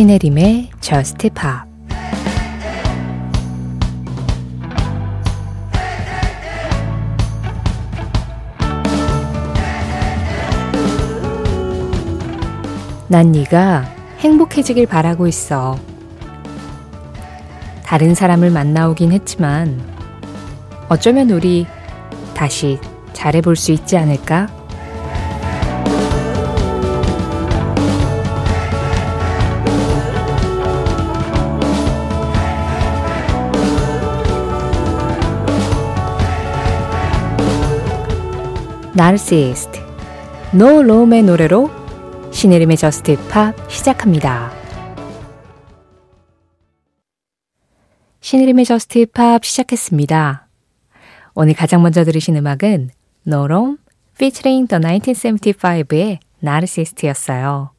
신혜림의 Just Pop 난 네가 행복해지길 바라고 있어. 다른 사람을 만나오긴 했지만 어쩌면 우리 다시 잘해볼 수 있지 않을까? Narcissist No Rome의 노래로 신혜림의 Just Pop 시작합니다. 신혜림의 Just Pop 시작했습니다. 오늘 가장 먼저 들으신 음악은 No Rome featuring the 1975의 Narcissist였어요.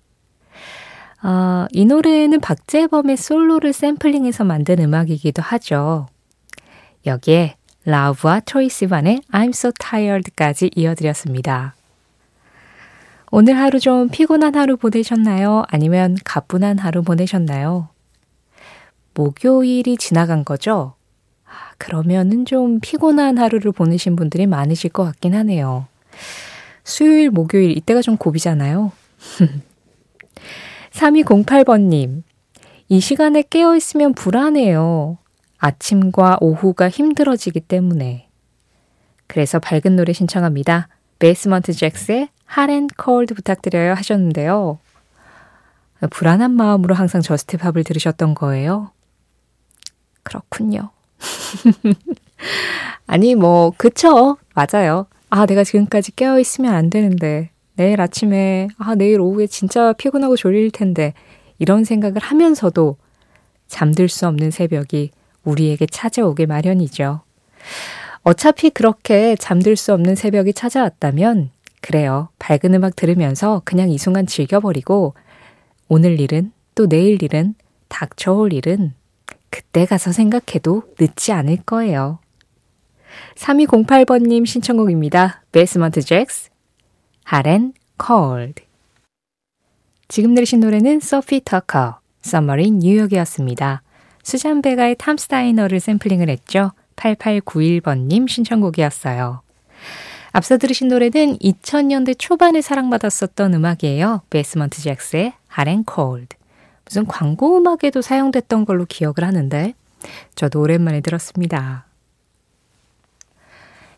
어, 이 노래는 박재범의 솔로를 샘플링해서 만든 음악이기도 하죠. 여기에 라우브와 트로이 시반의 I'm so tired까지 이어드렸습니다. 오늘 하루 좀 피곤한 하루 보내셨나요? 아니면 가뿐한 하루 보내셨나요? 목요일이 지나간 거죠? 아, 그러면은 좀 피곤한 하루를 보내신 분들이 많으실 것 같긴 하네요. 수요일, 목요일, 이때가 좀 고비잖아요. 3208번님, 이 시간에 깨어있으면 불안해요. 아침과 오후가 힘들어지기 때문에. 그래서 밝은 노래 신청합니다. Basement Jaxx의 Hot 'n Cold 부탁드려요 하셨는데요. 불안한 마음으로 항상 Just Pop을 들으셨던 거예요? 그렇군요. 아니, 뭐, 그쵸. 맞아요. 아, 내가 지금까지 깨어있으면 안 되는데. 내일 아침에, 아, 내일 오후에 진짜 피곤하고 졸릴 텐데. 이런 생각을 하면서도 잠들 수 없는 새벽이 우리에게 찾아오게 마련이죠. 어차피 그렇게 잠들 수 없는 새벽이 찾아왔다면, 그래요. 밝은 음악 들으면서 그냥 이 순간 즐겨버리고, 오늘 일은, 또 내일 일은, 닥쳐올 일은, 그때 가서 생각해도 늦지 않을 거예요. 3208번님 신청곡입니다. 베스먼트 잭스, Hot 'n Cold. 지금 들으신 노래는 Sofi Tukker, Summer in New York이었습니다. 수잔 베가의 Tom's Diner를 샘플링을 했죠. 8891번님 신청곡이었어요. 앞서 들으신 노래는 2000년대 초반에 사랑받았었던 음악이에요. Basement Jaxx의 Hot 'n Cold. 무슨 광고 음악에도 사용됐던 걸로 기억을 하는데 저도 오랜만에 들었습니다.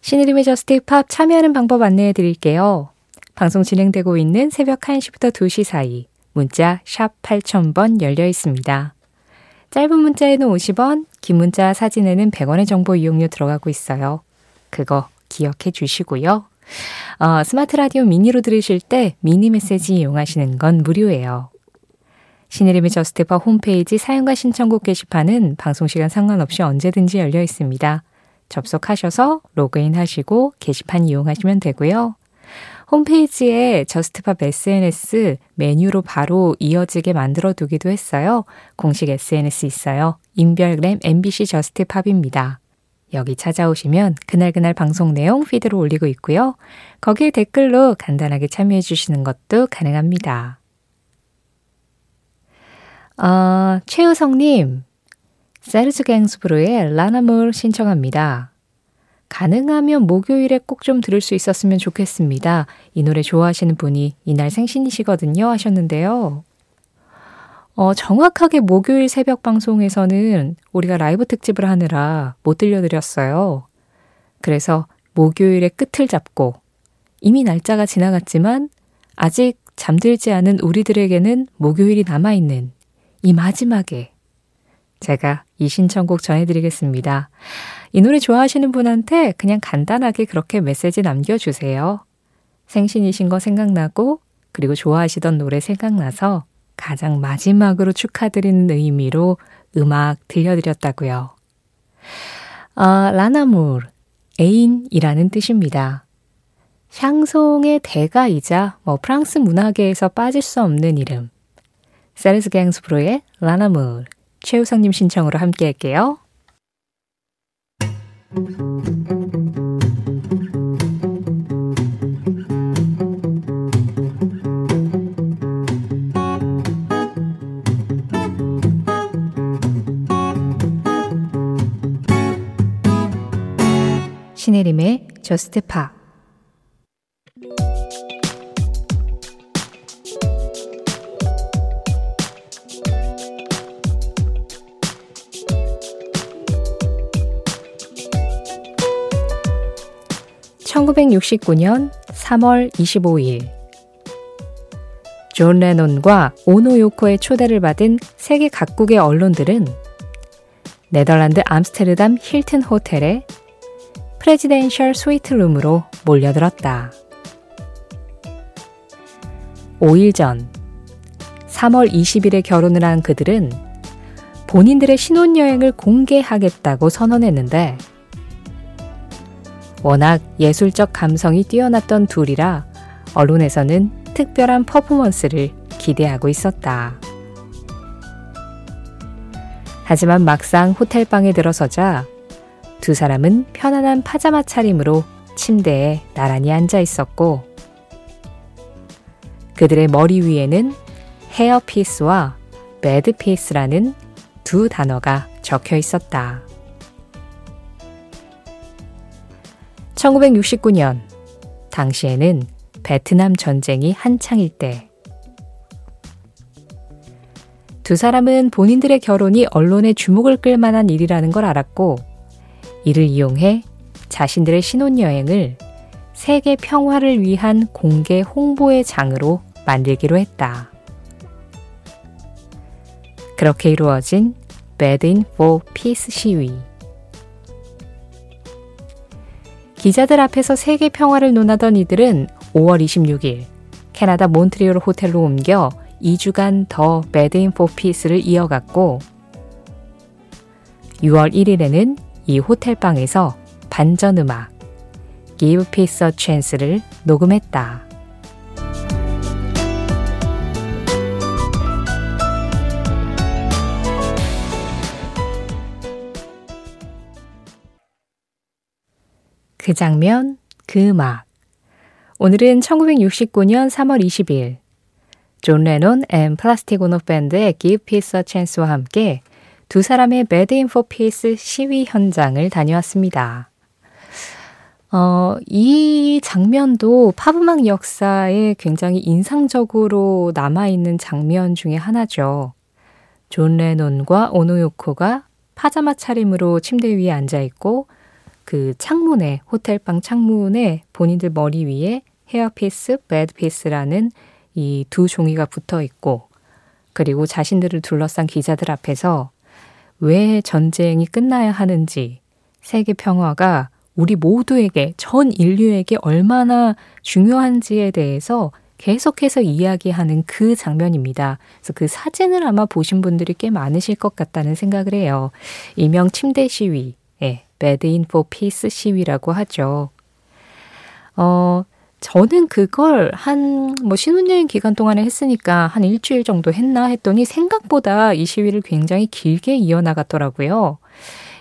신혜림의 Just Pop 참여하는 방법 안내해 드릴게요. 방송 진행되고 있는 새벽 1시부터 2시 사이 문자 샵 8000번 열려 있습니다. 짧은 문자에는 50원, 긴 문자 사진에는 100원의 정보 이용료 들어가고 있어요. 그거 기억해 주시고요. 어, 스마트 라디오 미니로 들으실 때 미니 메시지 이용하시는 건 무료예요. 신혜림의 Just Pop 홈페이지 사연과 신청곡 게시판은 방송시간 상관없이 언제든지 열려 있습니다. 접속하셔서 로그인 하시고 게시판 이용하시면 되고요. 홈페이지에 Just Pop SNS 메뉴로 바로 이어지게 만들어 두기도 했어요. 공식 SNS 있어요. 인별그램 MBC Just Pop입니다. 여기 찾아오시면 그날그날 방송 내용 feed로 올리고 있고요. 거기에 댓글로 간단하게 참여해 주시는 것도 가능합니다. 어, 최우성님, 세르즈 갱스브루의 라나물 신청합니다. 가능하면 목요일에 꼭 좀 들을 수 있었으면 좋겠습니다. 이 노래 좋아하시는 분이 이날 생신이시거든요 하셨는데요. 어, 정확하게 목요일 새벽 방송에서는 우리가 라이브 특집을 하느라 못 들려드렸어요. 그래서 목요일의 끝을 잡고 이미 날짜가 지나갔지만 아직 잠들지 않은 우리들에게는 목요일이 남아있는 이 마지막에 제가 이 신청곡 전해드리겠습니다. 이 노래 좋아하시는 분한테 그냥 간단하게 그렇게 메시지 남겨주세요. 생신이신 거 생각나고, 그리고 좋아하시던 노래 생각나서 가장 마지막으로 축하드리는 의미로 음악 들려드렸다고요. 아, 라나물, 애인이라는 뜻입니다. 샹송의 대가이자 뭐 프랑스 문화계에서 빠질 수 없는 이름. 세르스 갱스브로의 라나물, 최우성님 신청으로 함께 할게요. 신혜림의 저스트 파 (1969년 3월 25일) 존 레논과 오노 요코의 초대를 받은 세계 각국의 언론들은 네덜란드 암스테르담 힐튼 호텔에 Presidential 스위트룸으로 몰려들었다. 5일 전 3월 20일에 결혼을 한 그들은 본인들의 신혼여행을 공개하겠다고 선언했는데 워낙 예술적 감성이 뛰어났던 둘이라 언론에서는 특별한 퍼포먼스를 기대하고 있었다. 하지만 막상 호텔방에 들어서자 두 사람은 편안한 파자마 차림으로 침대에 나란히 앉아 있었고 그들의 머리 위에는 헤어피스와 매드피스라는 두 단어가 적혀 있었다. 1969년, 당시에는 베트남 전쟁이 한창일 때, 두 사람은 본인들의 결혼이 언론의 주목을 끌 만한 일이라는 걸 알았고, 이를 이용해 자신들의 신혼여행을 세계 평화를 위한 공개 홍보의 장으로 만들기로 했다. 그렇게 이루어진 Bad in for Peace 시위. 기자들 앞에서 세계 평화를 논하던 이들은 5월 26일 캐나다 몬트리올 호텔로 옮겨 2주간 더 in for Peace를 이어갔고 6월 1일에는 이 호텔방에서 반전 음악 Give Peace a Chance를 녹음했다. 그 장면, 그 음악. 오늘은 1969년 3월 20일 존 레논 앤 플라스틱 오노 밴드의 Give Peace a Chance와 함께 두 사람의 Bed-In for Peace 시위 현장을 다녀왔습니다. 어, 이 장면도 팝음악 역사에 굉장히 인상적으로 남아있는 장면 중의 하나죠. 존 레논과 오노요코가 파자마 차림으로 침대 위에 앉아있고 그 창문에 호텔방 창문에 본인들 머리 위에 헤어피스, 배드피스라는 이 두 종이가 붙어 있고 그리고 자신들을 둘러싼 기자들 앞에서 왜 전쟁이 끝나야 하는지 세계 평화가 우리 모두에게 전 인류에게 얼마나 중요한지에 대해서 계속해서 이야기하는 그 장면입니다. 그래서 그 사진을 아마 보신 분들이 꽤 많으실 것 같다는 생각을 해요. 일명 침대 시위, 예, Bed-In for Peace 시위라고 하죠. 어, 저는 그걸 한 뭐 신혼여행 기간 동안에 했으니까 한 일주일 정도 했나 했더니 생각보다 이 시위를 굉장히 길게 이어나갔더라고요.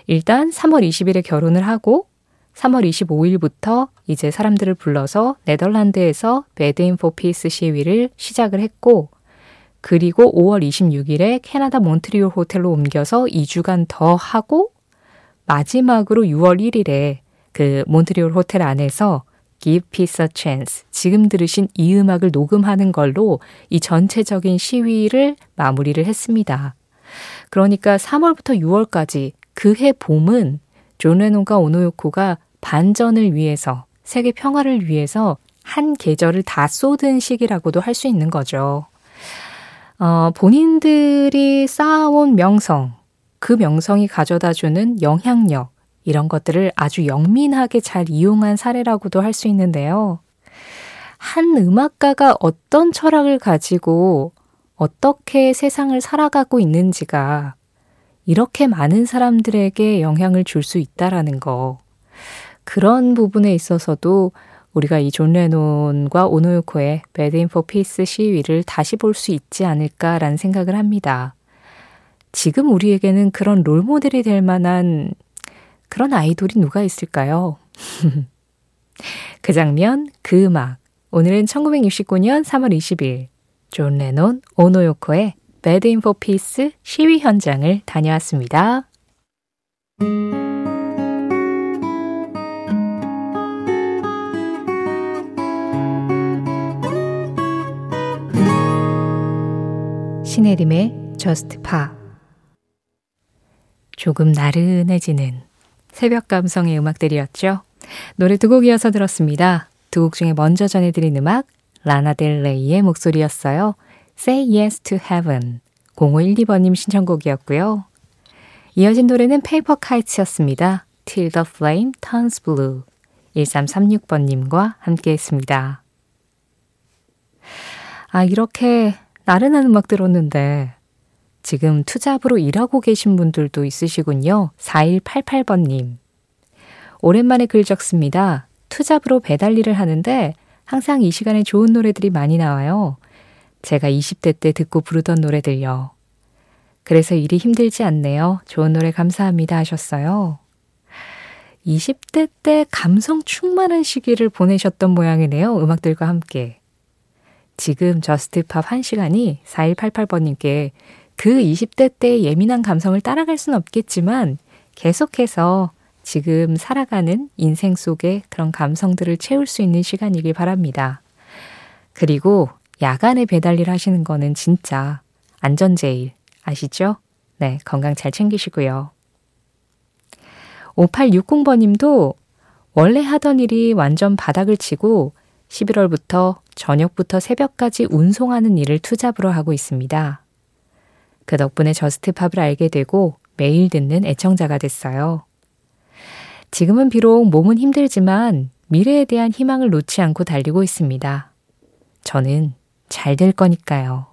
일단 3월 20일에 결혼을 하고 3월 25일부터 이제 사람들을 불러서 네덜란드에서 Bed-In for Peace 시위를 시작을 했고 그리고 5월 26일에 캐나다 몬트리올 호텔로 옮겨서 2주간 더 하고 마지막으로 6월 1일에 그 몬트리올 호텔 안에서 Give Peace a Chance 지금 들으신 이 음악을 녹음하는 걸로 이 전체적인 시위를 마무리를 했습니다. 그러니까 3월부터 6월까지 그해 봄은 존 레논과 오노요코가 반전을 위해서 세계 평화를 위해서 한 계절을 다 쏟은 시기라고도 할 수 있는 거죠. 어, 본인들이 쌓아온 명성, 그 명성이 가져다 주는 영향력, 이런 것들을 아주 영민하게 잘 이용한 사례라고도 할 수 있는데요. 한 음악가가 어떤 철학을 가지고 어떻게 세상을 살아가고 있는지가 이렇게 많은 사람들에게 영향을 줄 수 있다라는 거. 그런 부분에 있어서도 우리가 이 존 레논과 오노요코의 Bed-In for Peace 시위를 다시 볼 수 있지 않을까라는 생각을 합니다. 지금 우리에게는 그런 롤 모델이 될 만한 그런 아이돌이 누가 있을까요? 그 장면, 그 음악. 오늘은 1969년 3월 20일, 존 레논, 오노요코의 Bed-In for Peace 시위 현장을 다녀왔습니다. 신혜림의 Just Pop 조금 나른해지는 새벽 감성의 음악들이었죠. 노래 두 곡 이어서 들었습니다. 두 곡 중에 먼저 전해드린 음악 Lana Del Rey의 목소리였어요. Say Yes to Heaven 0512번님 신청곡이었고요. 이어진 노래는 Paper Kites였습니다. Till the Flame Turns Blue 1336번님과 함께 했습니다. 아, 이렇게 나른한 음악 들었는데 지금 투잡으로 일하고 계신 분들도 있으시군요. 4188번님. 오랜만에 글 적습니다. 투잡으로 배달 일을 하는데 항상 이 시간에 좋은 노래들이 많이 나와요. 제가 20대 때 듣고 부르던 노래들요. 그래서 일이 힘들지 않네요. 좋은 노래 감사합니다 하셨어요. 20대 때 감성 충만한 시기를 보내셨던 모양이네요. 음악들과 함께. 지금 Just Pop 1시간이 4188번님께 그 20대 때의 예민한 감성을 따라갈 수는 없겠지만 계속해서 지금 살아가는 인생 속에 그런 감성들을 채울 수 있는 시간이길 바랍니다. 그리고 야간에 배달일 하시는 거는 진짜 안전제일 아시죠? 네, 건강 잘 챙기시고요. 5860번 님도 원래 하던 일이 완전 바닥을 치고 11월부터 저녁부터 새벽까지 운송하는 일을 투잡으로 하고 있습니다. 그 덕분에 저스트팝을 알게 되고 매일 듣는 애청자가 됐어요. 지금은 비록 몸은 힘들지만 미래에 대한 희망을 놓지 않고 달리고 있습니다. 저는 잘 될 거니까요.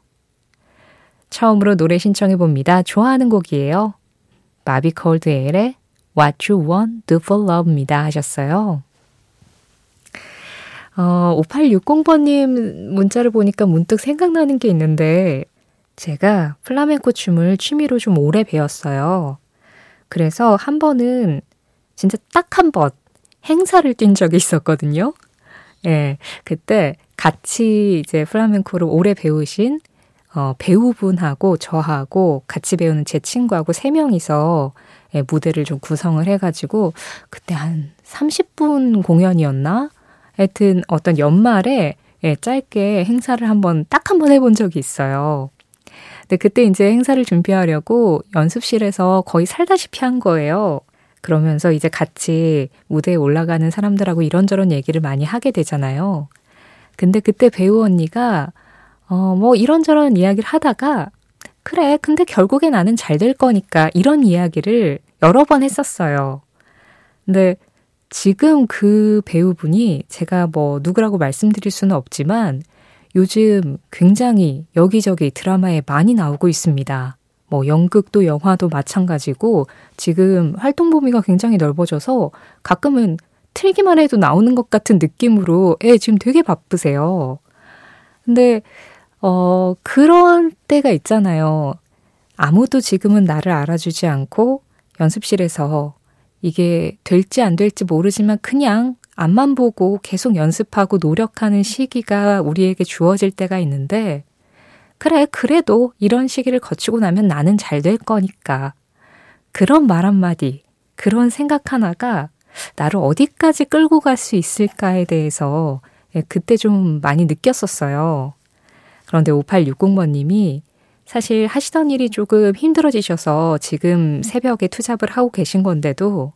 처음으로 노래 신청해 봅니다. 좋아하는 곡이에요. 바비 콜드웰의 What You Won't Do For Love입니다 하셨어요. 어, 5860번님 문자를 보니까 문득 생각나는 게 있는데 제가 플라멩코 춤을 취미로 좀 오래 배웠어요. 그래서 한 번은 진짜 딱 한 번 행사를 뛴 적이 있었거든요. 예, 그때 같이 이제 플라멩코를 오래 배우신 어, 배우분하고 저하고 같이 배우는 제 친구하고 세 명이서 예, 무대를 좀 구성을 해가지고 그때 한 30분 공연이었나? 하여튼 어떤 연말에 예, 짧게 행사를 한번 딱 한 번 해본 적이 있어요. 근데 그때 이제 행사를 준비하려고 연습실에서 거의 살다시피 한 거예요. 그러면서 이제 같이 무대에 올라가는 사람들하고 이런저런 얘기를 많이 하게 되잖아요. 근데 그때 배우 언니가 어, 뭐 이런저런 이야기를 하다가 그래, 근데 결국에 나는 잘 될 거니까 이런 이야기를 여러 번 했었어요. 근데 지금 그 배우분이 제가 뭐 누구라고 말씀드릴 수는 없지만 요즘 굉장히 여기저기 드라마에 많이 나오고 있습니다. 뭐 연극도 영화도 마찬가지고 지금 활동 범위가 굉장히 넓어져서 가끔은 틀기만 해도 나오는 것 같은 느낌으로 예, 지금 되게 바쁘세요. 근데 어, 그런 때가 있잖아요. 아무도 지금은 나를 알아주지 않고 연습실에서 이게 될지 안 될지 모르지만 그냥 앞만 보고 계속 연습하고 노력하는 시기가 우리에게 주어질 때가 있는데, 그래, 그래도 이런 시기를 거치고 나면 나는 잘 될 거니까. 그런 말 한마디, 그런 생각 하나가 나를 어디까지 끌고 갈 수 있을까에 대해서 예, 그때 좀 많이 느꼈었어요. 그런데 5860번님이 사실 하시던 일이 조금 힘들어지셔서 지금 새벽에 투잡을 하고 계신 건데도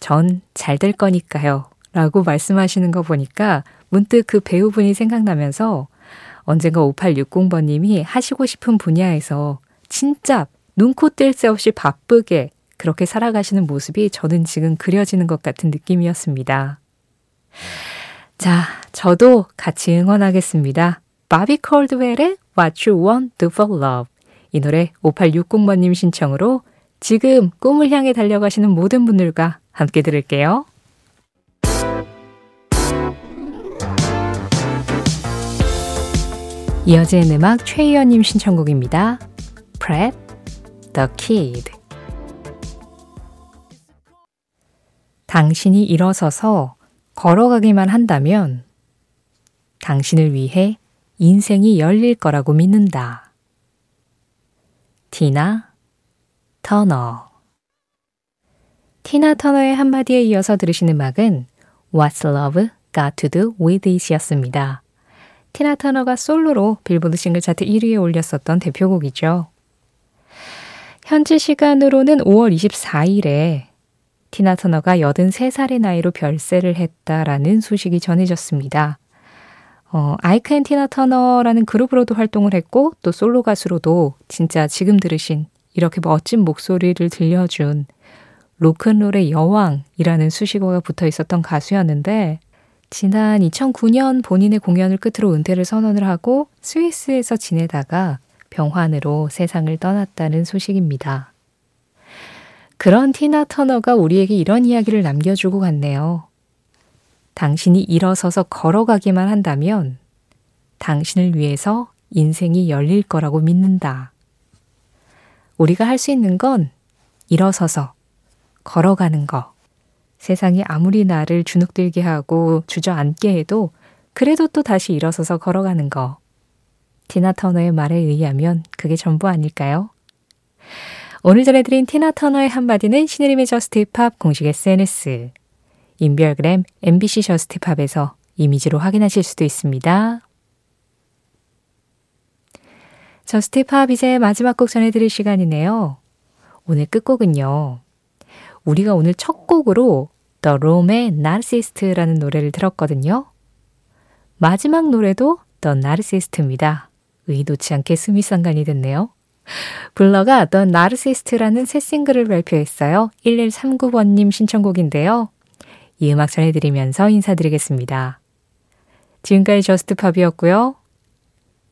전 잘 될 거니까요. 라고 말씀하시는 거 보니까 문득 그 배우분이 생각나면서 언젠가 5860번님이 하시고 싶은 분야에서 진짜 눈코 뜰새 없이 바쁘게 그렇게 살아가시는 모습이 저는 지금 그려지는 것 같은 느낌이었습니다. 자, 저도 같이 응원하겠습니다. 바비 콜드웰의 What You Want Do For Love 이 노래 5860번님 신청으로 지금 꿈을 향해 달려가시는 모든 분들과 함께 들을게요. 이어지는 음악 최희연님 신청곡입니다. Prep The Kid 당신이 일어서서 걸어가기만 한다면 당신을 위해 인생이 열릴 거라고 믿는다. 티나 터너 티나 터너의 한마디에 이어서 들으신 음악은 What's Love Got to Do With It이었습니다. 티나 터너가 솔로로 빌보드 싱글 차트 1위에 올렸었던 대표곡이죠. 현지 시간으로는 5월 24일에 티나 터너가 83살의 나이로 별세를 했다라는 소식이 전해졌습니다. 어, 아이크 앤 티나 터너라는 그룹으로도 활동을 했고 또 솔로 가수로도 진짜 지금 들으신 이렇게 멋진 목소리를 들려준 로큰롤의 여왕이라는 수식어가 붙어 있었던 가수였는데 지난 2009년 본인의 공연을 끝으로 은퇴를 선언을 하고 스위스에서 지내다가 병환으로 세상을 떠났다는 소식입니다. 그런 티나 터너가 우리에게 이런 이야기를 남겨주고 갔네요. 당신이 일어서서 걸어가기만 한다면 당신을 위해서 인생이 열릴 거라고 믿는다. 우리가 할 수 있는 건 일어서서 걸어가는 거. 세상이 아무리 나를 주눅들게 하고 주저앉게 해도 그래도 또 다시 일어서서 걸어가는 거. 티나 터너의 말에 의하면 그게 전부 아닐까요? 오늘 전해드린 티나 터너의 한마디는 신혜림의 힙합 공식 SNS, 인별그램 MBC 저스트 힙합에서 이미지로 확인하실 수도 있습니다. 힙합 이제 마지막 곡 전해드릴 시간이네요. 오늘 끝곡은요. 우리가 오늘 첫 곡으로 The Rome의 Narcissist라는 노래를 들었거든요. 마지막 노래도 The Narcissist입니다. 의도치 않게 스미상관이 됐네요. 블러가 The Narcissist라는 새 싱글을 발표했어요. 1139번님 신청곡인데요. 이 음악 전해드리면서 인사드리겠습니다. 지금까지 저스트팝이었고요.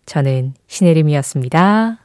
저는 신혜림이었습니다.